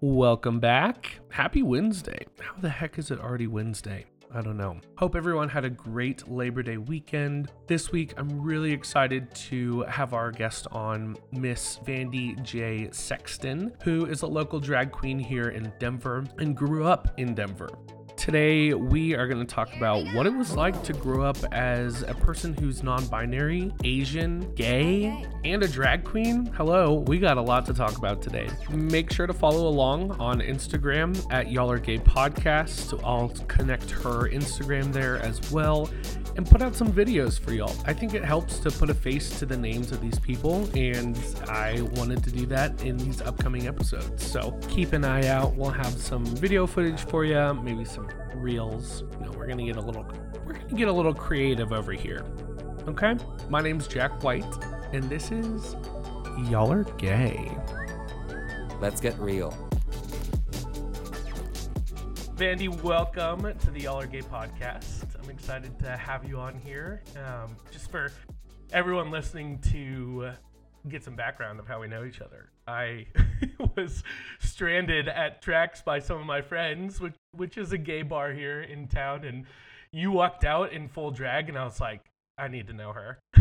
Welcome back. Happy Wednesday. How the heck is it already Wednesday? I don't know. Hope everyone had a great Labor Day weekend. This week, I'm really excited to have our guest on, Miss Vandy J. Sexton, who is a local drag queen here in Denver and grew up in Denver. Today, we are going to talk about what it was like to grow up as a person who's non binary, Asian, gay, and a drag queen. Hello, we got a lot to talk about today. Make sure to follow along on Instagram at Y'all Are Gay Podcast. I'll connect her Instagram there as well and put out some videos for y'all. I think it helps to put a face to the names of these people, and I wanted to do that in these upcoming episodes. So keep an eye out. We'll have some video footage for you, maybe some reels. You know, we're gonna get a little we're gonna get a little creative over here. Okay? My name's Jack White, and this is Y'all Are Gay. Let's get real. Vandy, welcome to the Y'all Are Gay podcast. I'm excited to have you on here. Um, just for everyone listening to get some background of how we know each other. I was stranded at Tracks by some of my friends, which which is a gay bar here in town, and you walked out in full drag, and I was like, I need to know her.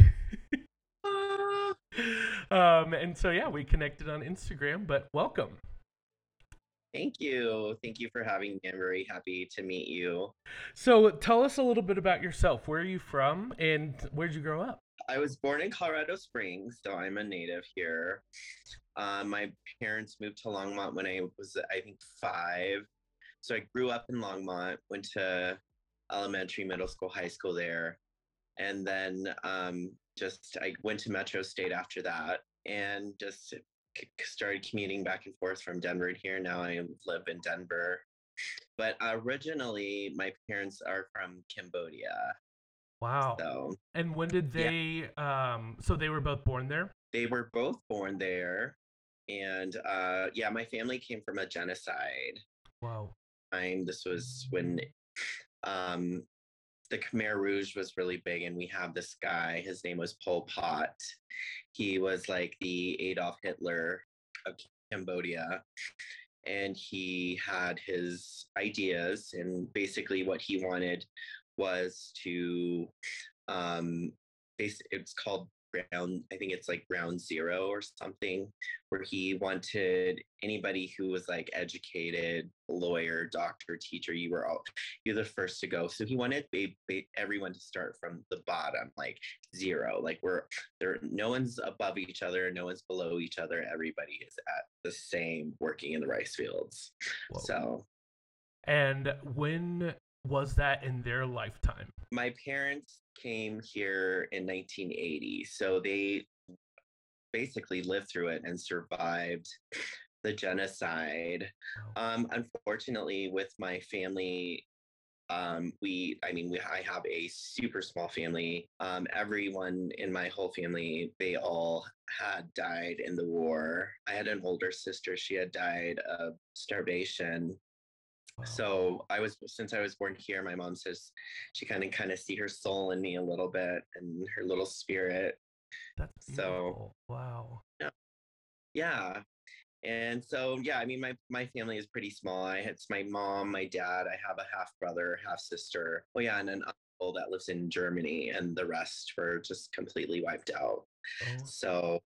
um, and so yeah, we connected on Instagram. But welcome. Thank you. Thank you for having me. I'm very happy to meet you. So tell us a little bit about yourself. Where are you from, and where'd you grow up? I was born in Colorado Springs, so I'm a native here. Uh, my parents moved to Longmont when I was, I think, five. So I grew up in Longmont, went to elementary, middle school, high school there. And then um, just I went to Metro State after that and just started commuting back and forth from Denver to here. Now I live in Denver. But originally, my parents are from Cambodia. Wow. So, and when did they? Yeah. Um, so they were both born there. They were both born there, and uh, yeah, my family came from a genocide. Wow. Time. This was when um, the Khmer Rouge was really big, and we have this guy. His name was Pol Pot. He was like the Adolf Hitler of Cambodia, and he had his ideas, and basically what he wanted was to um it's called ground i think it's like ground zero or something where he wanted anybody who was like educated lawyer doctor teacher you were all you're the first to go so he wanted everyone to start from the bottom like zero like we're there no one's above each other no one's below each other everybody is at the same working in the rice fields Whoa. so and when was that in their lifetime? My parents came here in 1980, so they basically lived through it and survived the genocide. Um, unfortunately, with my family, um, we, I mean, we, I have a super small family. Um, everyone in my whole family, they all had died in the war. I had an older sister; she had died of starvation. So I was since I was born here, my mom says she kind of kind of see her soul in me a little bit and her little spirit. That's so wow. Yeah. Yeah. And so yeah, I mean my my family is pretty small. I it's my mom, my dad, I have a half brother, half sister. Oh yeah, and an uncle that lives in Germany and the rest were just completely wiped out. Oh. So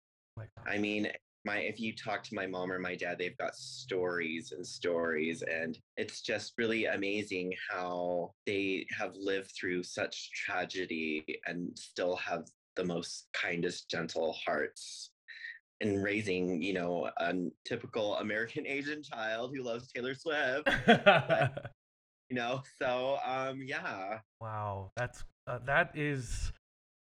I mean, my if you talk to my mom or my dad they've got stories and stories and it's just really amazing how they have lived through such tragedy and still have the most kindest gentle hearts in raising you know a typical american asian child who loves taylor swift. But, you know so um yeah. Wow that's uh, that is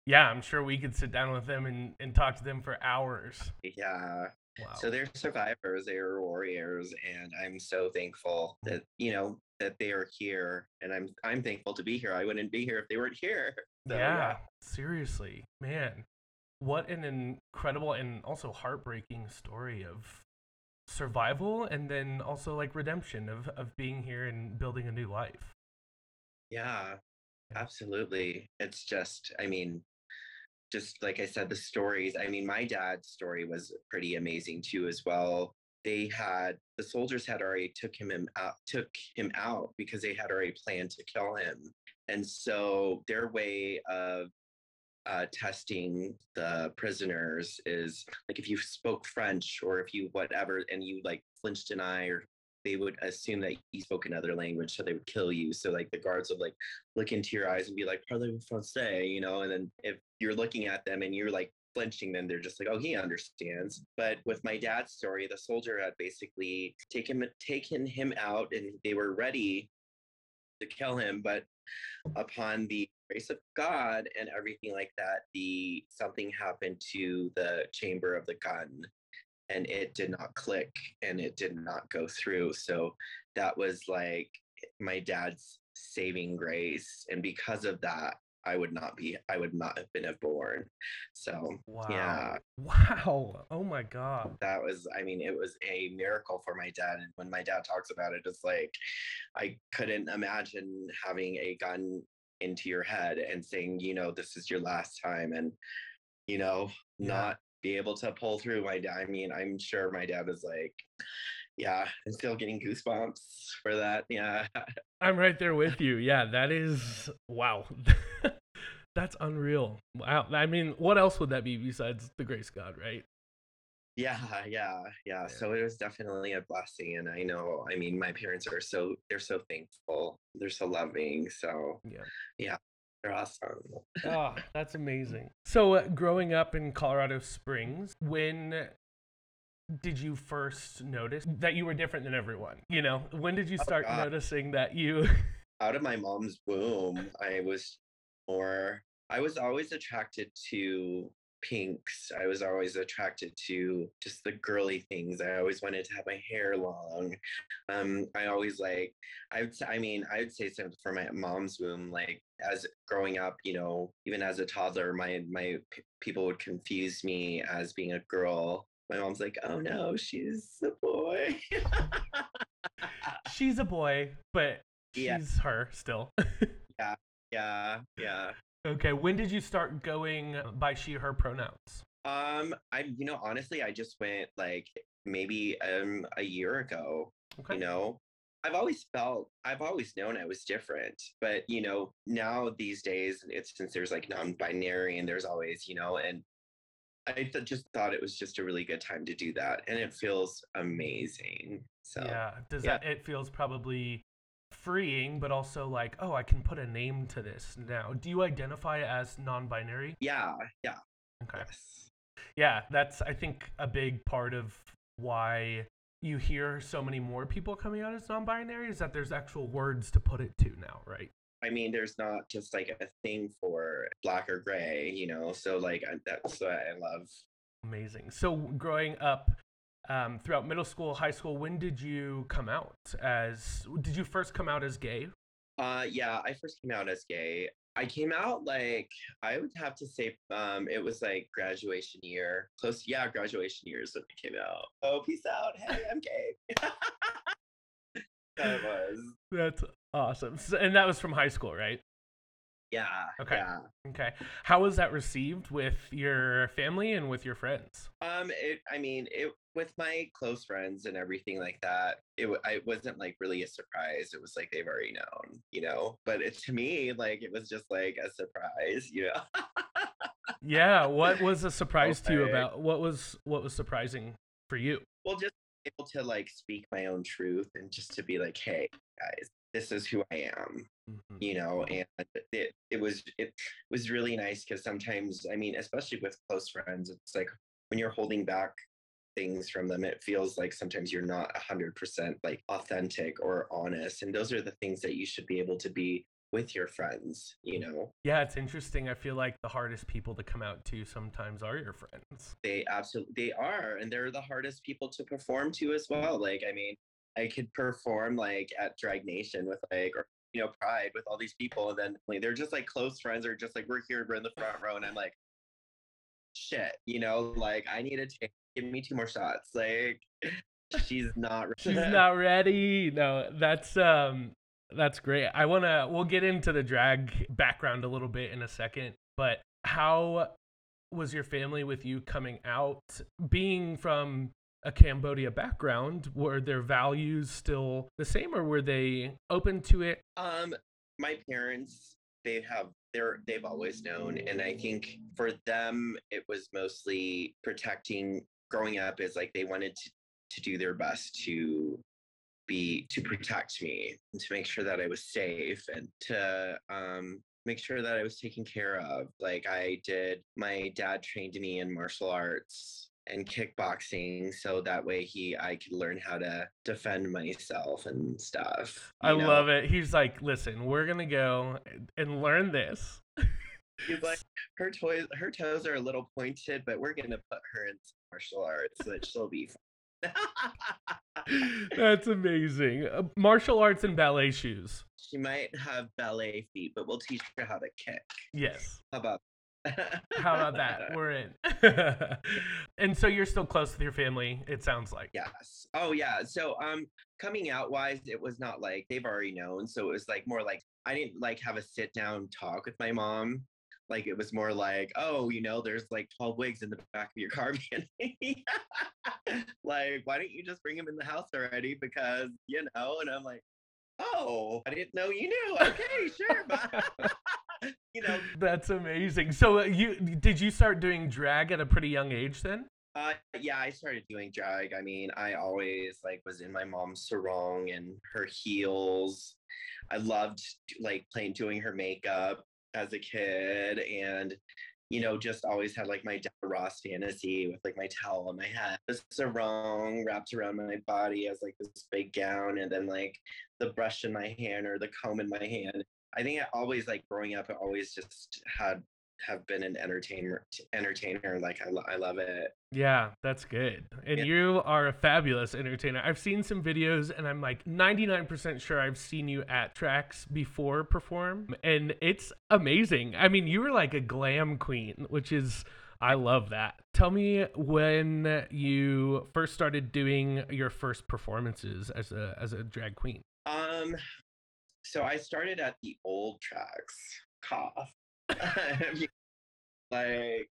yeah, I'm sure we could sit down with them and, and talk to them for hours. Yeah. Wow. So they're survivors, they're warriors, and I'm so thankful that you know that they are here, and I'm I'm thankful to be here. I wouldn't be here if they weren't here. So, yeah, yeah, seriously, man, what an incredible and also heartbreaking story of survival, and then also like redemption of of being here and building a new life. Yeah, absolutely. It's just, I mean, just like I said, the stories. I mean, my dad's story was pretty amazing too, as well. they had the soldiers had already took him out took him out because they had already planned to kill him and so their way of uh, testing the prisoners is like if you spoke french or if you whatever and you like flinched an eye or they would assume that you spoke another language so they would kill you so like the guards would like look into your eyes and be like parlez-vous français you know and then if you're looking at them and you're like flinching, then they're just like, oh, he understands. But with my dad's story, the soldier had basically taken taken him out, and they were ready to kill him. But upon the grace of God and everything like that, the something happened to the chamber of the gun, and it did not click, and it did not go through. So that was like my dad's saving grace, and because of that, I would not be I would not have been born. So wow. yeah. Wow. Oh my God. That was I mean, it was a miracle for my dad. And when my dad talks about it, it's like I couldn't imagine having a gun into your head and saying, you know, this is your last time and you know, yeah. not be able to pull through my dad. I mean, I'm sure my dad is like, yeah, I'm still getting goosebumps for that. Yeah. I'm right there with you. Yeah, that is wow. That's unreal. Wow. I mean, what else would that be besides the grace God, right? Yeah, yeah, yeah. So it was definitely a blessing. And I know, I mean, my parents are so, they're so thankful. They're so loving. So, yeah, yeah they're awesome. oh, that's amazing. So, uh, growing up in Colorado Springs, when did you first notice that you were different than everyone? You know, when did you oh, start oh, noticing that you? Out of my mom's womb, I was more. I was always attracted to pinks. I was always attracted to just the girly things. I always wanted to have my hair long. Um, I always like. I would. I mean, I would say something for my mom's womb. Like as growing up, you know, even as a toddler, my my p- people would confuse me as being a girl my mom's like, oh no, she's a boy. she's a boy, but she's yeah. her still. yeah, yeah, yeah. Okay, when did you start going by she, her pronouns? Um, I, you know, honestly, I just went like maybe um a year ago. Okay. You know, I've always felt, I've always known I was different, but you know, now these days, it's since there's like non-binary and there's always, you know, and I th- just thought it was just a really good time to do that, and it feels amazing. So yeah, does yeah. that? It feels probably freeing, but also like, oh, I can put a name to this now. Do you identify as non-binary? Yeah, yeah. Okay. Yes. Yeah, that's I think a big part of why you hear so many more people coming out as non-binary is that there's actual words to put it to now, right? I mean, there's not just like a thing for black or gray, you know. So like that's what I love. Amazing. So growing up um, throughout middle school, high school, when did you come out as? Did you first come out as gay? Uh, yeah, I first came out as gay. I came out like I would have to say um it was like graduation year. Close yeah, graduation years when I came out. Oh, peace out. Hey, I'm gay. that was. That's awesome. So, and that was from high school, right? Yeah. Okay. Yeah. Okay. How was that received with your family and with your friends? Um, it. I mean, it with my close friends and everything like that. It. I wasn't like really a surprise. It was like they've already known, you know. But it, to me, like it was just like a surprise, you know. yeah. What was a surprise okay. to you about? What was what was surprising for you? Well, just able to like speak my own truth and just to be like, hey guys, this is who I am. Mm-hmm. You know, and it it was it was really nice because sometimes I mean, especially with close friends, it's like when you're holding back things from them, it feels like sometimes you're not hundred percent like authentic or honest. And those are the things that you should be able to be with your friends, you know? Yeah, it's interesting. I feel like the hardest people to come out to sometimes are your friends. They absolutely they are, and they're the hardest people to perform to as well. Like, I mean, I could perform like at Drag Nation with like or you know Pride with all these people, and then like, they're just like close friends, or just like we're here, we're in the front row, and I'm like, shit, you know, like I need to take give me two more shots, like. She's not ready. She's not ready. No, that's um that's great. I want to we'll get into the drag background a little bit in a second, but how was your family with you coming out being from a Cambodia background, were their values still the same or were they open to it? Um, my parents, they have they're they've always known, and I think for them it was mostly protecting. Growing up is like they wanted to to do their best to be to protect me and to make sure that I was safe and to um make sure that I was taken care of. Like I did, my dad trained me in martial arts and kickboxing so that way he I could learn how to defend myself and stuff. I love it. He's like, listen, we're gonna go and learn this. He's like, her toys, her toes are a little pointed, but we're gonna put her in martial arts so that she'll be. That's amazing. Uh, martial arts and ballet shoes. She might have ballet feet, but we'll teach her how to kick. Yes. How about? how about that? We're in. and so you're still close with your family. It sounds like. Yes. Oh yeah. So um, coming out wise, it was not like they've already known. So it was like more like I didn't like have a sit down talk with my mom like it was more like oh you know there's like 12 wigs in the back of your car like why don't you just bring them in the house already because you know and i'm like oh i didn't know you knew okay sure you know that's amazing so uh, you did you start doing drag at a pretty young age then uh, yeah, I started doing drag. I mean, I always like was in my mom's sarong and her heels. I loved like playing doing her makeup as a kid and you know, just always had like my Deborah Ross fantasy with like my towel on my head, the sarong wrapped around my body as like this big gown, and then like the brush in my hand or the comb in my hand. I think I always like growing up, I always just had have been an entertainer entertainer like I, lo- I love it yeah that's good and yeah. you are a fabulous entertainer i've seen some videos and i'm like 99% sure i've seen you at tracks before perform and it's amazing i mean you were like a glam queen which is I love that. Tell me when you first started doing your first performances as a as a drag queen. Um so I started at the old tracks. Cough. like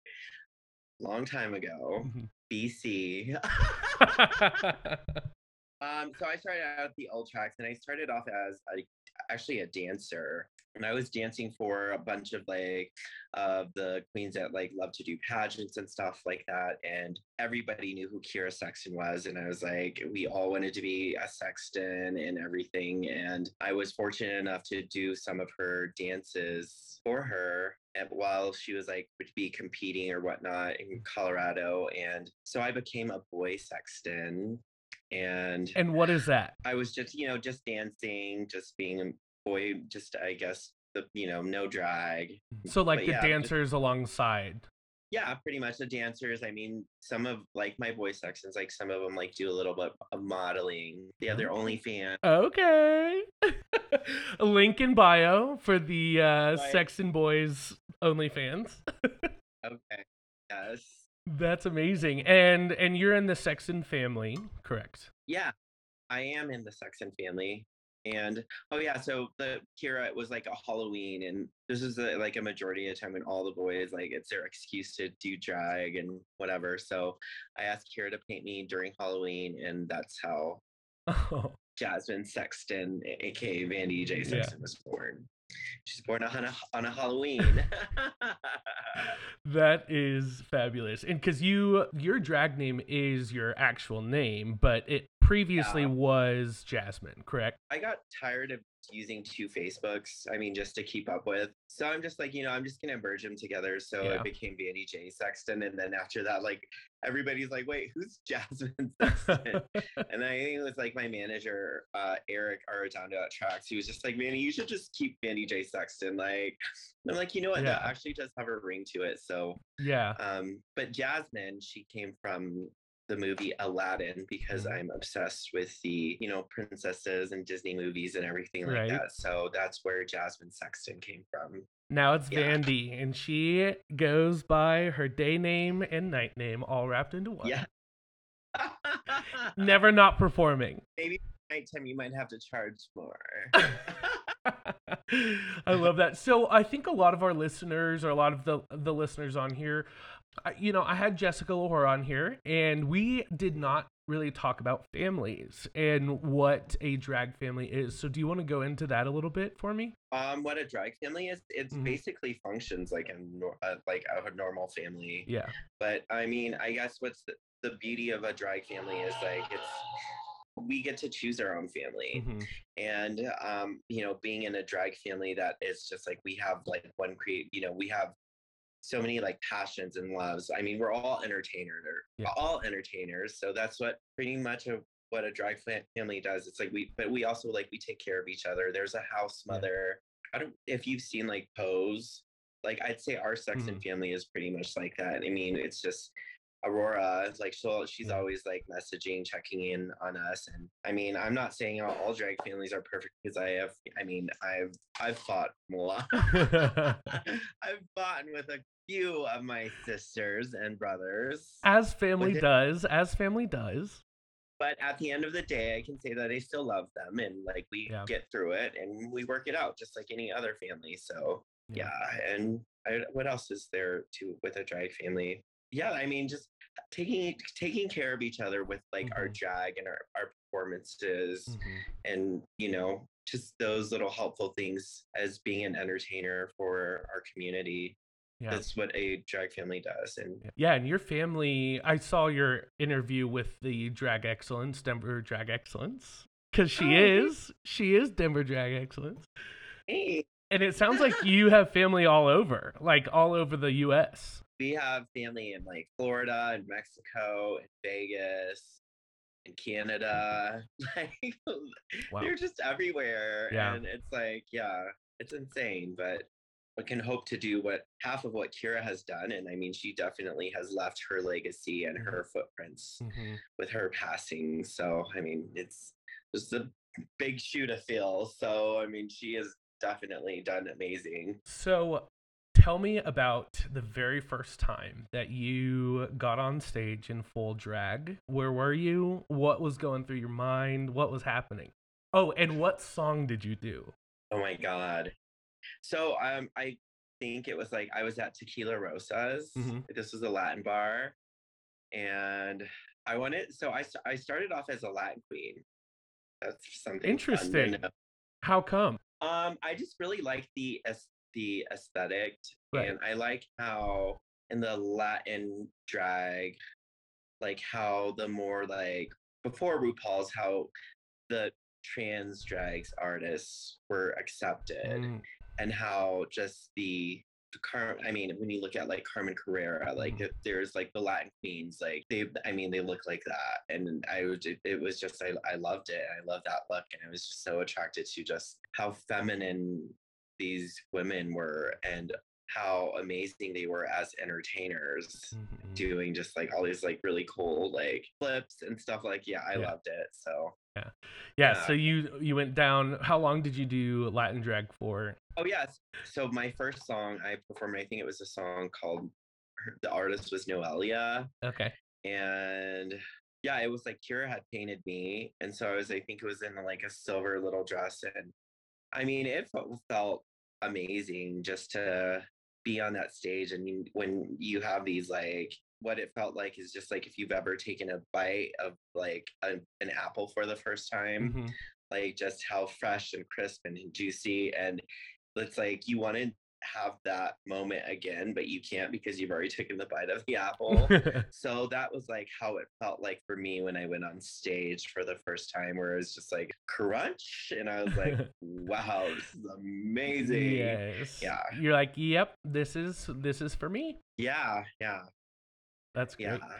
long time ago, mm-hmm. BC. um, so I started out at the old tracks, and I started off as a, actually a dancer and I was dancing for a bunch of like of uh, the queens that like love to do pageants and stuff like that. And everybody knew who Kira Sexton was. And I was like, we all wanted to be a Sexton and everything. And I was fortunate enough to do some of her dances for her and while she was like would be competing or whatnot in Colorado. And so I became a boy Sexton and and what is that i was just you know just dancing just being boy just i guess the you know no drag. So like but the yeah, dancers just, alongside. Yeah pretty much the dancers. I mean some of like my boy sections like some of them like do a little bit of modeling. Yeah they're only fan okay. Link in bio for the uh right. sexton boys only fans okay. Yes. That's amazing. And and you're in the sexton family correct? Yeah. I am in the sexton family and oh yeah so the kira it was like a halloween and this is a, like a majority of the time when all the boys like it's their excuse to do drag and whatever so i asked kira to paint me during halloween and that's how oh. jasmine sexton aka vandy j sexton yeah. was born She's born on a on a Halloween. that is fabulous, and because you your drag name is your actual name, but it previously yeah. was Jasmine, correct? I got tired of using two Facebooks. I mean, just to keep up with. So I'm just like, you know, I'm just gonna merge them together. So yeah. it became Vandy J Sexton, and then after that, like everybody's like, wait, who's Jasmine Sexton? and I think it was like my manager, uh, Eric Arredondo at Tracks. He was just like, Manny, you should just keep Vandy J Sexton. Like, I'm like, you know what? Yeah. That actually does have a ring to it. So yeah. Um, but Jasmine, she came from the movie Aladdin because mm-hmm. I'm obsessed with the, you know, princesses and Disney movies and everything like right. that. So that's where Jasmine Sexton came from. Now it's yeah. Vandy, and she goes by her day name and night name all wrapped into one. Yeah. Never not performing. Maybe nighttime you might have to charge more. I love that. So I think a lot of our listeners or a lot of the the listeners on here I- you know, I had Jessica Lahore on here, and we did not really talk about families and what a drag family is. So, do you want to go into that a little bit for me? Um, what a drag family is, it's Mhm. basically functions like a uh, like a normal family. Yeah. But I mean, I guess what's the, the beauty of a drag family is like it's we get to choose our own family. Mhm. and um you know being in a drag family that is just like we have like one create you know we have so many like passions and loves i mean we're all entertainers Yeah. all entertainers so that's what pretty much of what a drag fa- family does it's like we but we also like we take care of each other there's a house Yeah. mother i don't if you've seen like pose like i'd say our sex Mm-hmm. and family is pretty much like that i mean it's just Aurora is like she'll she's Yeah. always like messaging, checking in on us. And I mean, I'm not saying all, all drag families are perfect because I have I mean, I've I've fought a lot. I've fought with a few of my sisters and brothers. as family does, as family does. But at the end of the day, I can say that I still love them and like we Yeah. get through it and we work it out just like any other family. So Yeah. yeah, and I, what else is there to with a drag family? Yeah, I mean, just taking taking care of each other with like our Mhm. drag and our our performances, Mhm. and you know, just those little helpful things as being an entertainer for our community. Yeah. That's what a drag family does, and Yeah, and your family, I saw your interview with the Drag Excellence, Denver Drag Excellence. Because she Oh, is, she is Denver Drag Excellence. hey, And it sounds like you have family all over, like all over the US. we have family in like Florida and Mexico and Vegas and Canada. Like Wow. they're just everywhere. Yeah. And it's like, yeah, it's insane. But we can hope to do what half of what Kira has done. And I mean, she definitely has left her legacy and her footprints Mhm. with her passing. So I mean, it's just a big shoe to fill. So I mean, she has definitely done amazing. So tell me about the very first time that you got on stage in full drag. Where were you? What was going through your mind? What was happening? Oh, and what song did you do? Oh my god. So um I think it was like I was at Tequila Rosas. Mhm. This was a Latin bar. And I wanted so I I started off as a Latin queen. That's something Interesting. How come? Um I just really like the the aesthetic Right. and I like how in the Latin drag like how the more like before RuPaul's how the trans drags artists were accepted Mm, and how just the the Car- I mean, when you look at like Carmen Carrera, like Mhm. if there's like the Latin queens, like they, I mean, they look like that, and I was, it, was just, I, I loved it. I loved that look, and I was just so attracted to just how feminine these women were, and how amazing they were as entertainers, mhm. doing just like all these like really cool like flips and stuff. Like, yeah, I Yeah. loved it. So, Yeah, Yeah. so you you went down. How long did you do Latin drag for? Oh yes. So my first song I performed, I think it was a song called the artist was Noelia. Okay. And yeah, it was like Kira had painted me. And so I was, I think it was in like a silver little dress. And I mean, it felt, amazing just to be on that stage. And you, when you have these like, what it felt like is just like if you've ever taken a bite of like a, an apple for the first time, Mhm. like just how fresh and crisp and juicy and it's like you want to have that moment again but you can't because you've already taken the bite of the apple so that was like how it felt like for me when i went on stage for the first time where it was just like crunch and i was like wow this is amazing yes. Yeah. You're like, yep, this is this is for me. yeah yeah That's yeah great.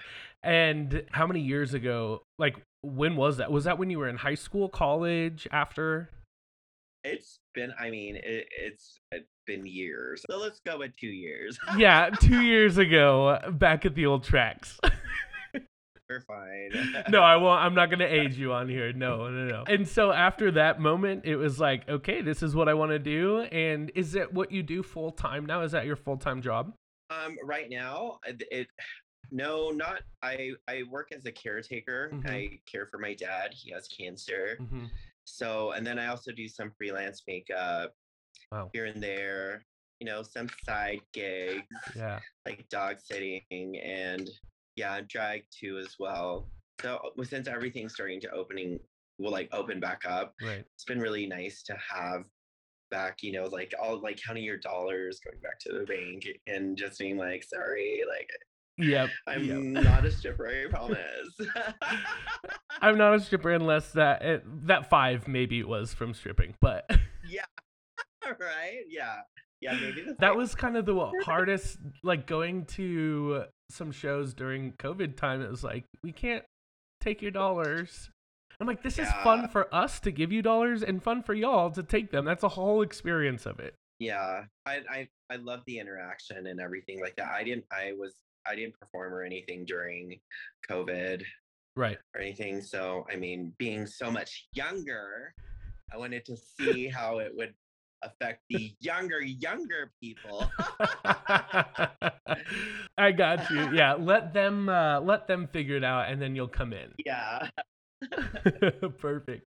And how many years ago? Like, when was that? Was that when you were in high school, college, after? it's been i mean it, it's it's been years so let's go with two years Yeah, two years ago, back at the old tracks. we're fine no, I won't. I'm not gonna age you on here. No, no, no. And so after that moment, it was like, okay, this is what I want to do. And is it what you do full time now? Is that your full time job? Um, right now, it, it no, not I. I work as a caretaker. Mhm. I care for my dad. He has cancer. Mm-hmm. So, and then I also do some freelance makeup Wow. here and there. you know, some side gigs Yeah. like dog sitting and yeah, drag too as well. So uh, since everything's starting to opening, will like open back up, Right. it's been really nice to have back, you know, like all like counting your dollars, going back to the bank and just being like, sorry, like Yep. I'm yep. not a stripper, I promise. I'm not a stripper unless that it, that five maybe it was from stripping, but yeah. right? Yeah. Yeah, maybe that fake- was kind of the hardest. Like going to some shows during COVID time, it was like we can't take your dollars. I'm like, this is fun for us to give you dollars and fun for y'all to take them. That's a whole experience of it. yeah. I I I love the interaction and everything like that. I didn't I was I didn't perform or anything during COVID Right. or anything. So I mean, being so much younger, I wanted to see how it would affect the younger, younger people. I got you. Yeah, let them uh, let them figure it out, and then you'll come in. yeah. Perfect.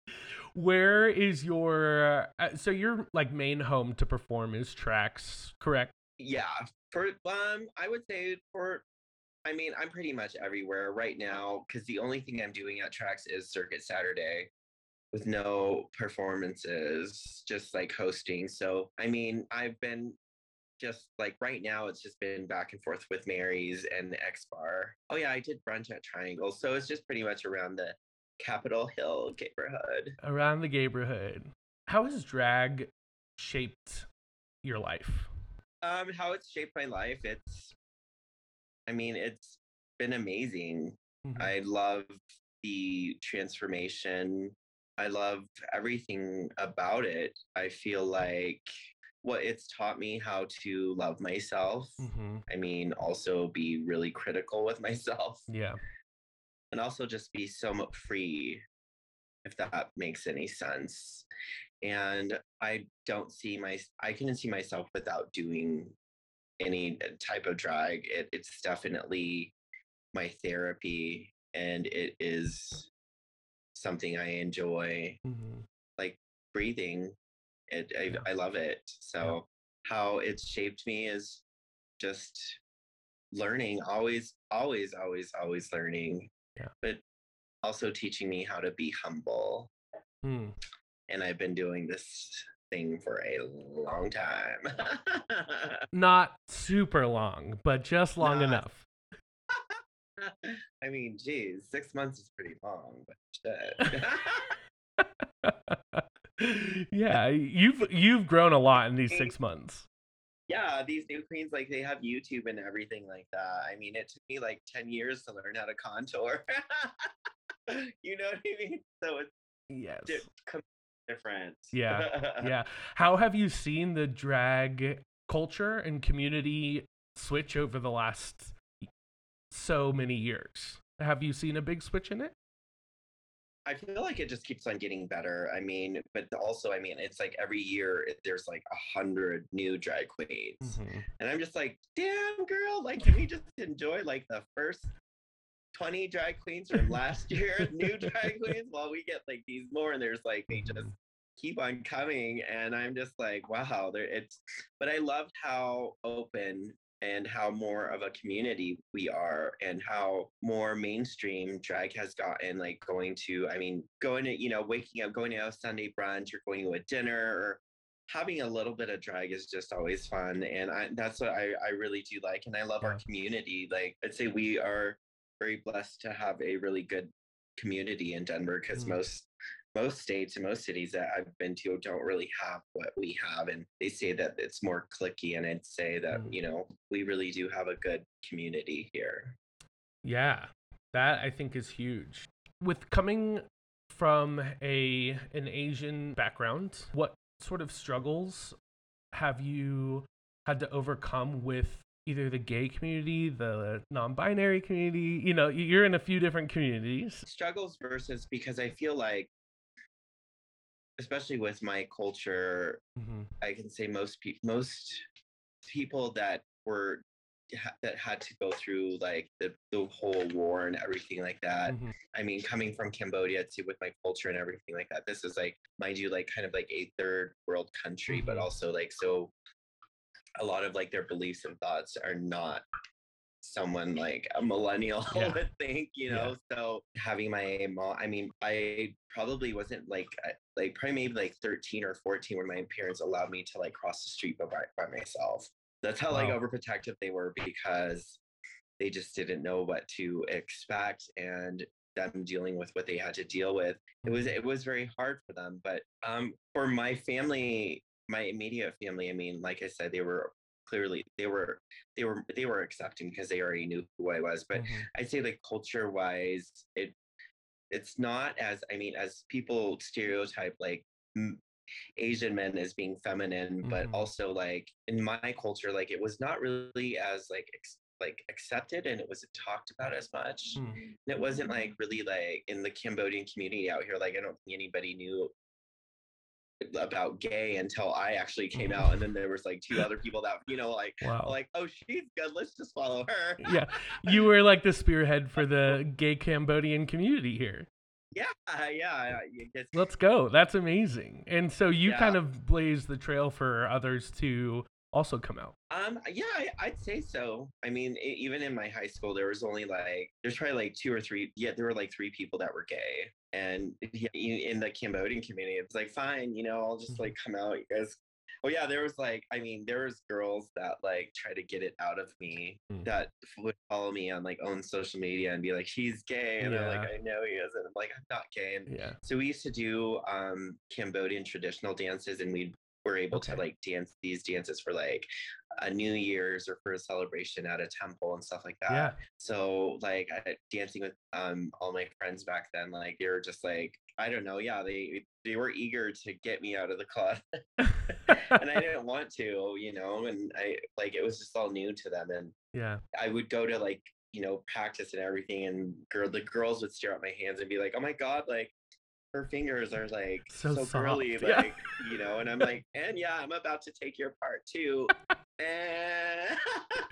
Where is your uh, so your like main home to perform is tracks, correct? Yeah. For um, I would say for I mean, I'm pretty much everywhere right now because the only thing I'm doing at tracks is Circuit Saturday with no performances, just like hosting. So I mean, I've been just like right now it's just been back and forth with Mary's and X Bar. Oh yeah, I did brunch at Triangle. So it's just pretty much around the Capitol Hill neighborhood. Around the neighborhood. How has drag shaped your life? Um, how it's shaped my life, it's I mean, it's been amazing. Mhm. I love the transformation. I love everything about it. I feel like what it's taught me how to love myself. Mhm. I mean, also be really critical with myself Yeah. and also just be somewhat free, if that makes any sense. And I don't see my, I couldn't see myself without doing any type of drag. It, it's definitely my therapy and it is something I enjoy, Mhm. like breathing. It, I, I love it. So, how it's shaped me is just learning, always, always, always, always learning. Yeah. But also teaching me how to be humble. Hmm. And I've been doing this thing for a long time. Not super long, but just long Not- enough. I mean, geez, six months is pretty long, but shit. yeah, you've you've grown a lot in these six months. yeah, these new queens, like they have YouTube and everything like that. I mean, it took me like 10 years to learn how to contour. you know what I mean? So it's Yes. Different. Yeah, yeah. How have you seen the drag culture and community switch over the last so many years? Have you seen a big switch in it? I feel like it just keeps on getting better. I mean, but also, I mean, it's like every year it- there's like a hundred new drag queens, Mhm. and I'm just like, damn, girl, like, can we just enjoy like the first 20 drag queens from last year, new drag queens, while we get like these more, and there's like they just. Keep on coming, and I'm just like, wow, there it's. But I loved how open and how more of a community we are and how more mainstream drag has gotten like going to i mean going to you know waking up going to a sunday brunch or going to a dinner or having a little bit of drag is just always fun and I, that's what I, I really do like and i love our community like i'd say we are very blessed to have a really good community in denver because Mm. most most states and most cities that I've been to don't really have what we have. And they say that it's more clicky. And I'd say that, Mm. you know, we really do have a good community here. Yeah, that I think is huge. With coming from a an Asian background, what sort of struggles have you had to overcome with either the gay community, the non-binary community? You know, you're in a few different communities. Struggles versus because I feel like, especially with my culture, Mhm. I can say most people, most people that were ha- that had to go through like the, the whole war and everything like that Mhm. I mean, coming from Cambodia to with my culture and everything like that, this is like, mind you, like kind of like a third world country, but Mhm. also like so a lot of like their beliefs and thoughts are not someone like a millennial Yeah. would think, you Yeah. know. So having my mom, I mean, I probably wasn't like like probably maybe like 13 or 14 when my parents allowed me to like cross the street by, by myself. That's how like Wow. overprotective they were because they just didn't know what to expect and them dealing with what they had to deal with it was Mm-hmm. it was very hard for them but um for my family my immediate family i mean like i said they were clearly they were they were they were accepting because they already knew who i was but Mhm. i'd say like culture wise it it's not as i mean as people stereotype like m- asian men as being feminine but Mhm. also like in my culture like it was not really as like ex- like accepted and it wasn't talked about as much Mm. and it wasn't like really like in the Cambodian community out here. Like I don't think anybody knew about gay until I actually came out, and then there was like two other people that you know like Wow. like oh she's good, let's just follow her. yeah, you were like the spearhead for the gay Cambodian community here. yeah, yeah. Let's go. That's amazing. And so you Yeah. kind of blazed the trail for others to also come out. Um, yeah, I, I'd say so. I mean, e- even in my high school, there was only like there's probably like two or three. Yeah, there were like three people that were gay, and yeah, in in the Cambodian community, it's like fine, you know, I'll just like come out, you guys. Oh yeah, there was like, I mean, there was girls that like try to get it out of me Mm. that would follow me on like own social media and be like, he's gay, and I'm like, I know he isn't. I'm like, I'm not gay, and Yeah. so we used to do um Cambodian traditional dances and we were able to like dance these dances for like a New Year's or for a celebration at a temple and stuff like that. Yeah. So like I, dancing with um all my friends back then, like they were just like I don't know, yeah, they they were eager to get me out of the club, and I didn't want to, you know, and I like it was just all new to them, and yeah. I would go to like you know practice and everything, and girl the girls would stare at my hands and be like, oh my god, like her fingers are like So so, soft, yeah. like you know, and I'm like, and yeah, I'm about to take your part too. Eh.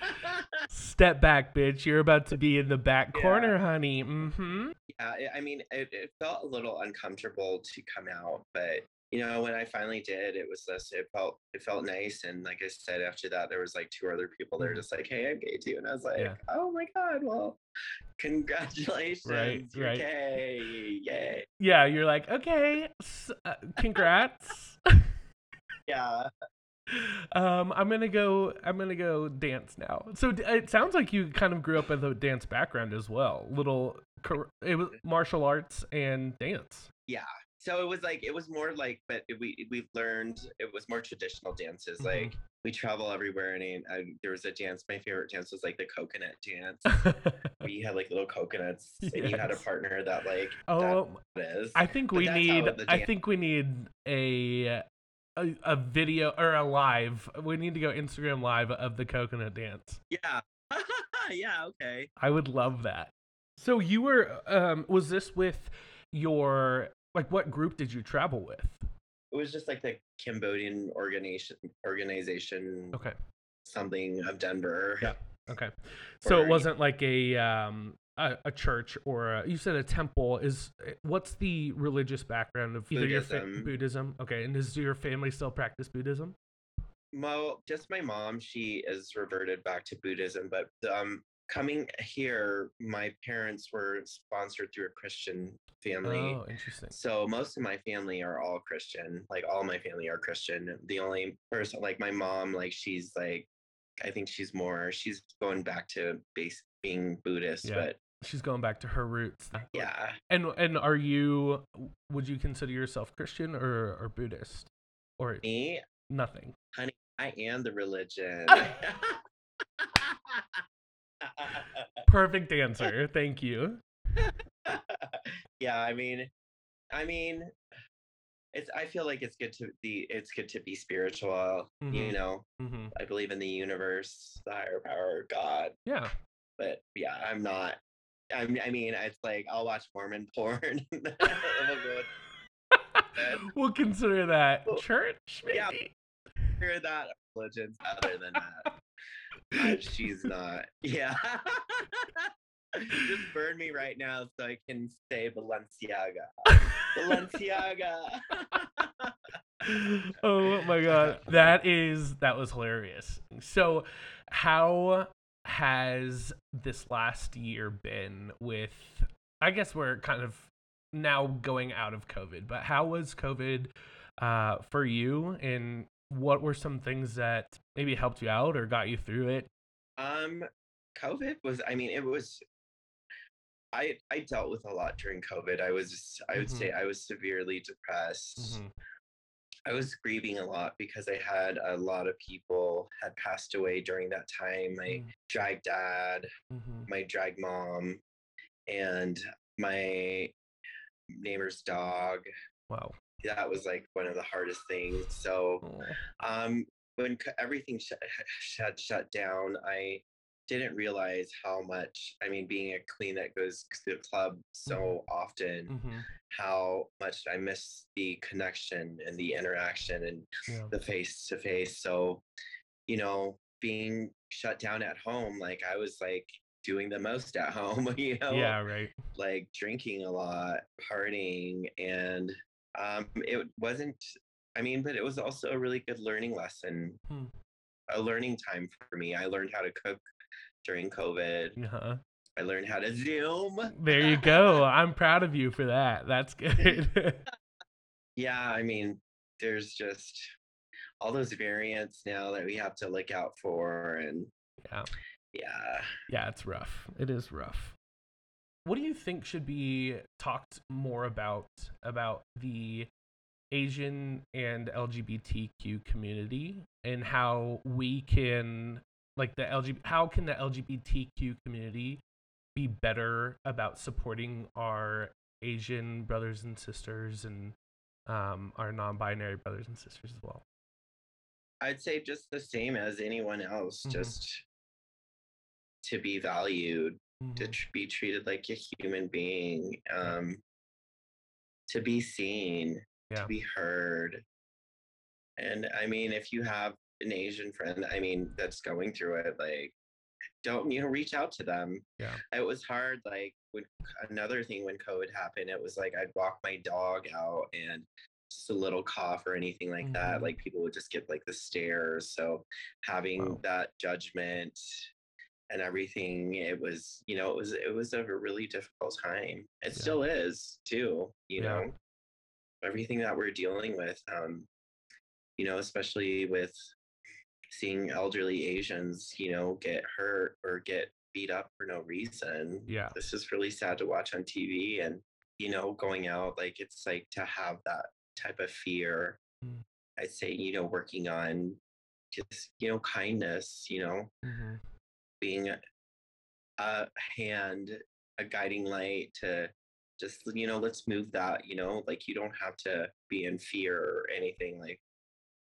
Step back, bitch. You're about to be in the back Yeah. corner, honey. Mm-hmm. yeah, I- I mean, it, it felt a little uncomfortable to come out, but you know, when I finally did, it was just it felt it felt nice, and like I said, after that, there was like two other people were Mhm. just like, "Hey, I'm gay too," and I was like, Yeah. "Oh my god, well, congratulations, you're right. gay, yay!" Yeah, you're like, okay, s- uh, congrats. Yeah, um, I'm gonna go. I'm gonna go dance now. So d- it sounds like you kind of grew up with a dance background as well. Little, cor- it was martial arts and dance. So it was like it was more like, but it- we we learned it was more traditional dances. Mhm. Like we travel everywhere, and I, I, there was a dance. My favorite dance was like the coconut dance. we had like little coconuts, and you had a partner that like oh, that is. I think we need. I think we need a, a a video or a live. We need to go Instagram live of the coconut dance. Yeah. yeah, okay. I would love that. So you were. Um, was this with your like? What group did you travel with? It was just like the Cambodian organization organization Okay. something of Denver. Yeah. Okay. So it wasn't like a um a, a church or a, you said a temple is what's the religious background of either your fa- Buddhism. Buddhism? Okay, and does your family still practice Buddhism? Well, just my mom, she is reverted back to Buddhism, but um coming here, my parents were sponsored through a Christian family. Oh, interesting. So most of my family are all Christian. Like all my family are Christian. The only person like my mom, like she's like I think she's more she's going back to base being Buddhist, Yeah. but She's going back to her roots. yeah. And and are you would you consider yourself Christian or or Buddhist or Me, nothing? honey. I am the religion. Perfect answer. Thank you. yeah, I mean, I mean, it's. I feel like it's good to be. It's good to be spiritual. You Mhm. know, hmm I believe in the universe, the higher power, God. Yeah. But yeah, I'm not. I'm, I mean, it's like I'll watch Mormon porn. We'll consider that church. Maybe. yeah. hear that religions other than that. She's not. Yeah. Just burn me right now so I can say Balenciaga. Balenciaga. oh my god. That is that was hilarious. So how has this last year been with I guess we're kind of now going out of COVID, but how was COVID uh, for you and what were some things that maybe helped you out or got you through it? Um, COVID was, I mean, it was, I, I dealt with a lot during COVID. I was, I would Mhm. say I was severely depressed. Mhm. I was grieving a lot because I had a lot of people had passed away during that time. My Mm. drag dad, Mhm. my drag mom, and my neighbor's dog. Wow. That was like one of the hardest things. So, Oh. um, when everything shut, shut shut down, I didn't realize how much. I mean, being a queen that goes to the club so often, Mhm. how much I miss the connection and the interaction and Yeah. the face to face. So, you know, being shut down at home, like I was like doing the most at home, you know, Yeah, right. like drinking a lot, partying, and um, it wasn't. I mean, but it was also a really good learning lesson, Hmm. a learning time for me. I learned how to cook during COVID. Uh-huh. I learned how to Zoom. There you go. I'm proud of you for that. That's good. Yeah, I mean, there's just all those variants now that we have to look out for, and yeah. yeah, Yeah, it's rough. It is rough. What do you think should be talked more about about the Asian and LGBTQ community and how we can like the LG how can the LGBTQ community be better about supporting our Asian brothers and sisters and um, our non-binary brothers and sisters as well. I'd say just the same as anyone else, Mhm. just to be valued, to Mhm. tr- be treated like a human being, um, to be seen, Yeah. to be heard. And I mean, if you have an Asian friend, I mean, that's going through it, like, don't you know, reach out to them. Yeah. It was hard. Like when another thing when COVID happened, it was like I'd walk my dog out and just a little cough or anything like Mhm. that. Like people would just get like the stares. So having Wow. that judgment and everything, it was, you know, it was it was a really difficult time. It Yeah. still is too, you Yeah. know. Everything that we're dealing with, um, you know, especially with seeing elderly Asians, you know, get hurt or get beat up for no reason. Yeah. This is really sad to watch on TV and, you know, going out, like it's like to have that type of fear. Mm. I'd say, you know, working on just, you know, kindness, you know, Mhm. Being a, hand, a guiding light to just, you know, let's move that, you know, like you don't have to be in fear or anything like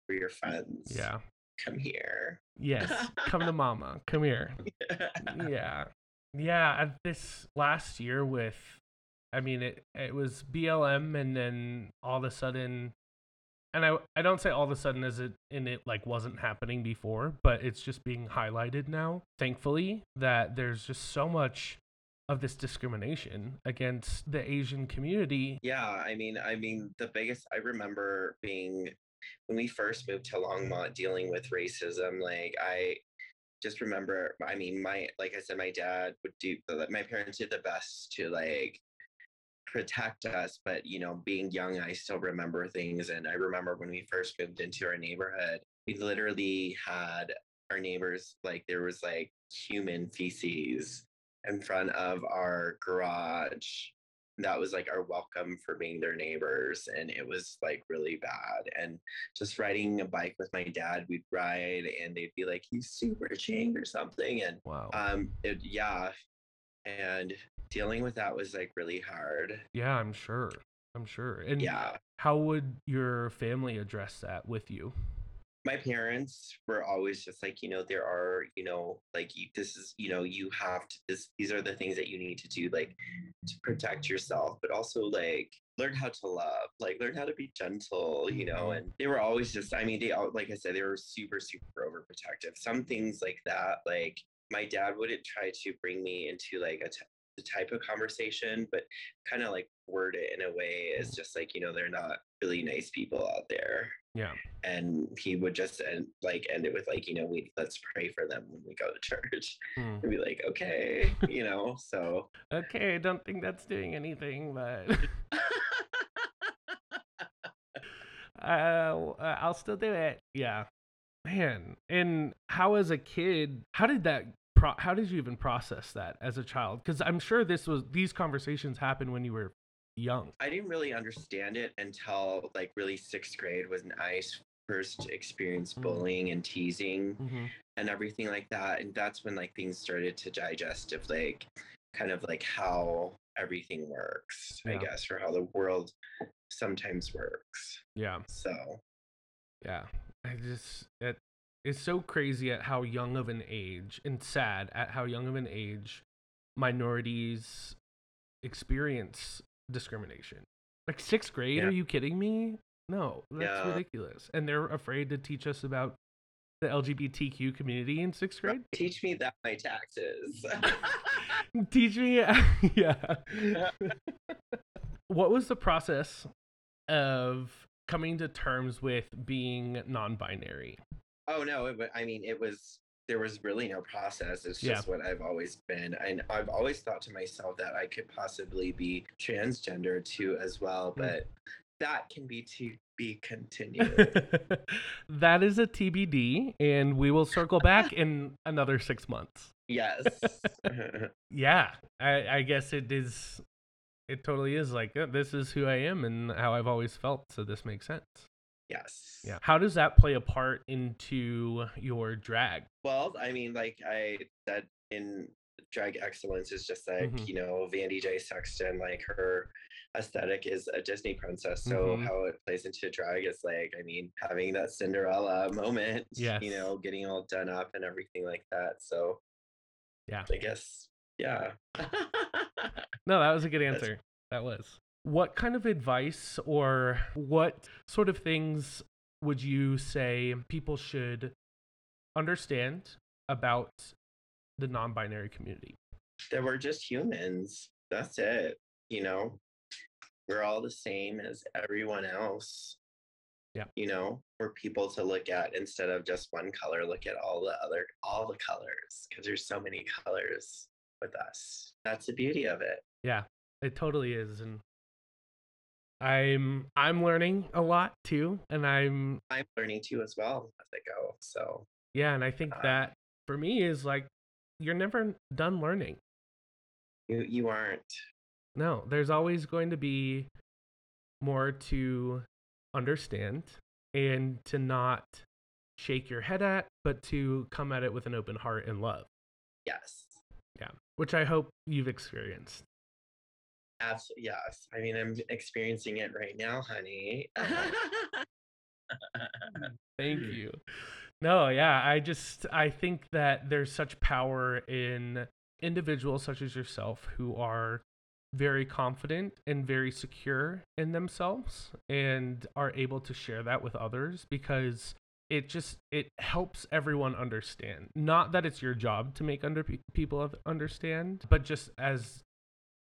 for your friends. Yeah. Come here. Yes. Come to mama. Come here. yeah yeah uh, this last year with i mean it it was blm and then all of a sudden and i i don't say all of a sudden as it in it like wasn't happening before but it's just being highlighted now thankfully that there's just so much of this discrimination against the asian community Yeah, I mean, I mean, the biggest I remember being when we first moved to Longmont dealing with racism. Like, I just remember, I mean, my like I said, my dad would do my parents did the best to like protect us, but you know, being young, I still remember things. And I remember when we first moved into our neighborhood, we literally had our neighbors like there was like human feces in front of our garage that was like our welcome for being their neighbors and it was like really bad and just riding a bike with my dad we'd ride and they'd be like he's super ching or something and wow um it, yeah and dealing with that was like really hard. Yeah i'm sure i'm sure and yeah. how would your family address that with you? My parents were always just like you know there are you know like this is you know you have to this these are the things that you need to do like to protect yourself but also like learn how to love like learn how to be gentle you know Mhm. and they were always just i mean they all like i said they were super super overprotective. Some things like that like my dad wouldn't try to bring me into like a t- the type of conversation but kind of like word it in a way is just like you know they're not really nice people out there Yeah. And he would just end, like end it with like, you know, we let's pray for them when we go to church. Hmm. And be like, okay, you know. So Okay, I don't think that's doing anything, but uh, I'll still do it. Yeah, man. And how, as a kid, how did that? Pro- how did you even process that as a child? Because I'm sure this was these conversations happened when you were young. I didn't really understand it until like really sixth grade when I first experienced Mm. bullying and teasing Mm-hmm. and everything like that. And that's when like things started to digest of like kind of like how everything works, I guess, or how the world sometimes works. Yeah, So yeah. I just it it's so crazy at how young of an age and sad at how young of an age minorities experience discrimination. Like sixth grade? Yeah. Are you kidding me? No, that's Yeah. ridiculous. And they're afraid to teach us about the LGBTQ community in sixth grade. teach me that my taxes. teach me, yeah. what was the process of coming to terms with being non-binary? Oh no, it, I mean it was there was really no process. It's Yeah. just what I've always been. And I've always thought to myself that I could possibly be transgender too as well, Mm. but that can be to be continued. that is a TBD, and we will circle back in another six months. yes. Yeah, I, I guess it is. It totally is like uh, this is who I am and how I've always felt. So this makes sense. Yes. Yeah. How does that play a part into your drag? Well, I mean, like I said in drag excellence is just like, Mhm. you know, Vandy J. Sexton, like her aesthetic is a Disney princess. So Mhm. how it plays into drag is like, I mean, having that Cinderella moment, Yes. you know, getting all done up and everything like that. So Yeah. I guess, yeah. No, that was a good That's- answer. That was. What kind of advice or what sort of things would you say people should understand about the non-binary community? that we're just humans. That's it. You know, we're all the same as everyone else. Yeah. You know, for people to look at instead of just one color, look at all the other, all the colors, because there's so many colors with us. That's the beauty of it. Yeah, it totally is, and I'm I'm learning a lot too, and I'm I'm learning too as well as I go. So, yeah, and I think Uh, that for me is like you're never done learning. you you aren't. No, there's always going to be more to understand and to not shake your head at, but to come at it with an open heart and love. Yes. Yeah, which I hope you've experienced. Absolutely. Yes. I mean, I'm experiencing it right now, honey. Thank hmm. you. No, yeah, I just I think that there's such power in individuals such as yourself who are very confident and very secure in themselves and are able to share that with others because it just it helps everyone understand. Not that it's your job to make under people understand, but just as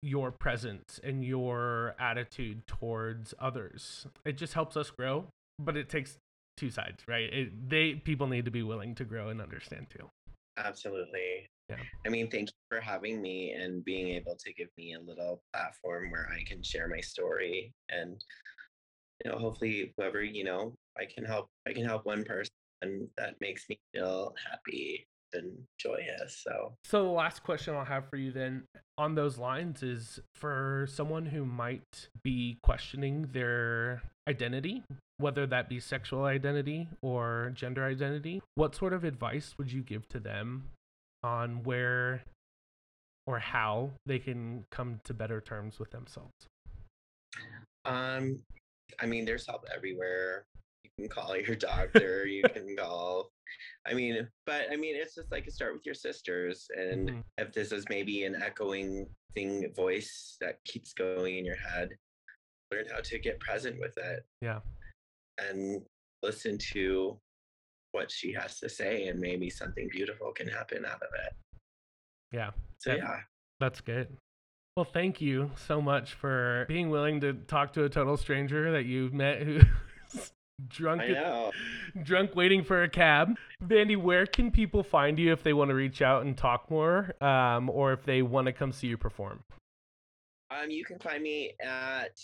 your presence and your attitude towards others. It just helps us grow, but it takes two sides, right? It, they people need to be willing to grow and understand too. Absolutely. Yeah. I mean, thank you for having me and being able to give me a little platform where I can share my story and you know, hopefully whoever, you know, I can help I can help one person that makes me feel happy and joyous. So So the last question I'll have for you then on those lines is for someone who might be questioning their identity, whether that be sexual identity or gender identity, what sort of advice would you give to them on where or how they can come to better terms with themselves? um I mean there's help everywhere. You can call your doctor, you can call I mean, but I mean it's just like start with your sisters and Mhm. if this is maybe an echoing thing voice that keeps going in your head learn how to get present with it Yeah. and listen to what she has to say and maybe something beautiful can happen out of it Yeah. so Yeah. yeah That's good. Well, thank you so much for being willing to talk to a total stranger that you've met who's drunk, drunk, waiting for a cab. Vandy, where can people find you if they want to reach out and talk more, um, or if they want to come see you perform? Um, you can find me at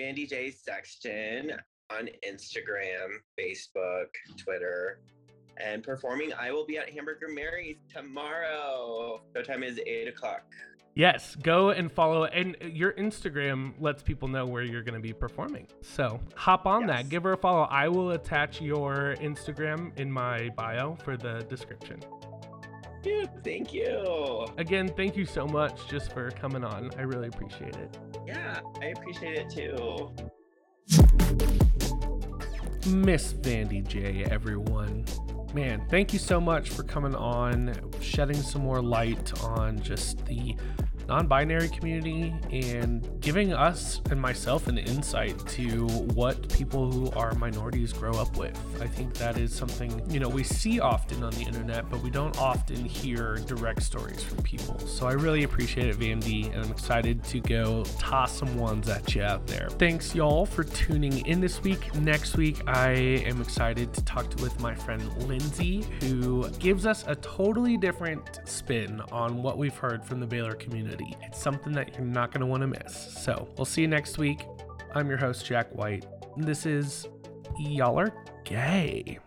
Vandy J Sexton on Instagram, Facebook, Twitter, and performing. I will be at Hamburger Mary's tomorrow. Showtime is eight o'clock. Yes, go and follow. And your Instagram lets people know where you're going to be performing. So hop on that, give her a follow. I will attach your Instagram in my bio for the description. Dude, thank you. Again, thank you so much just for coming on. I really appreciate it. Yeah, I appreciate it too. Miss Vandy J, everyone. Man, thank you so much for coming on, shedding some more light on just the non binary community and giving us and myself an insight to what people who are minorities grow up with. I think that is something, you know, we see often on the internet, but we don't often hear direct stories from people. So I really appreciate it, Vandy, and I'm excited to go toss some ones at you out there. Thanks, y'all, for tuning in this week. Next week, I am excited to talk to, with my friend Lindsay, who gives us a totally different spin on what we've heard from the Baylor community. It's something that you're not going to want to miss. So we'll see you next week. I'm your host, Jack White. This is Y'all Are Gay.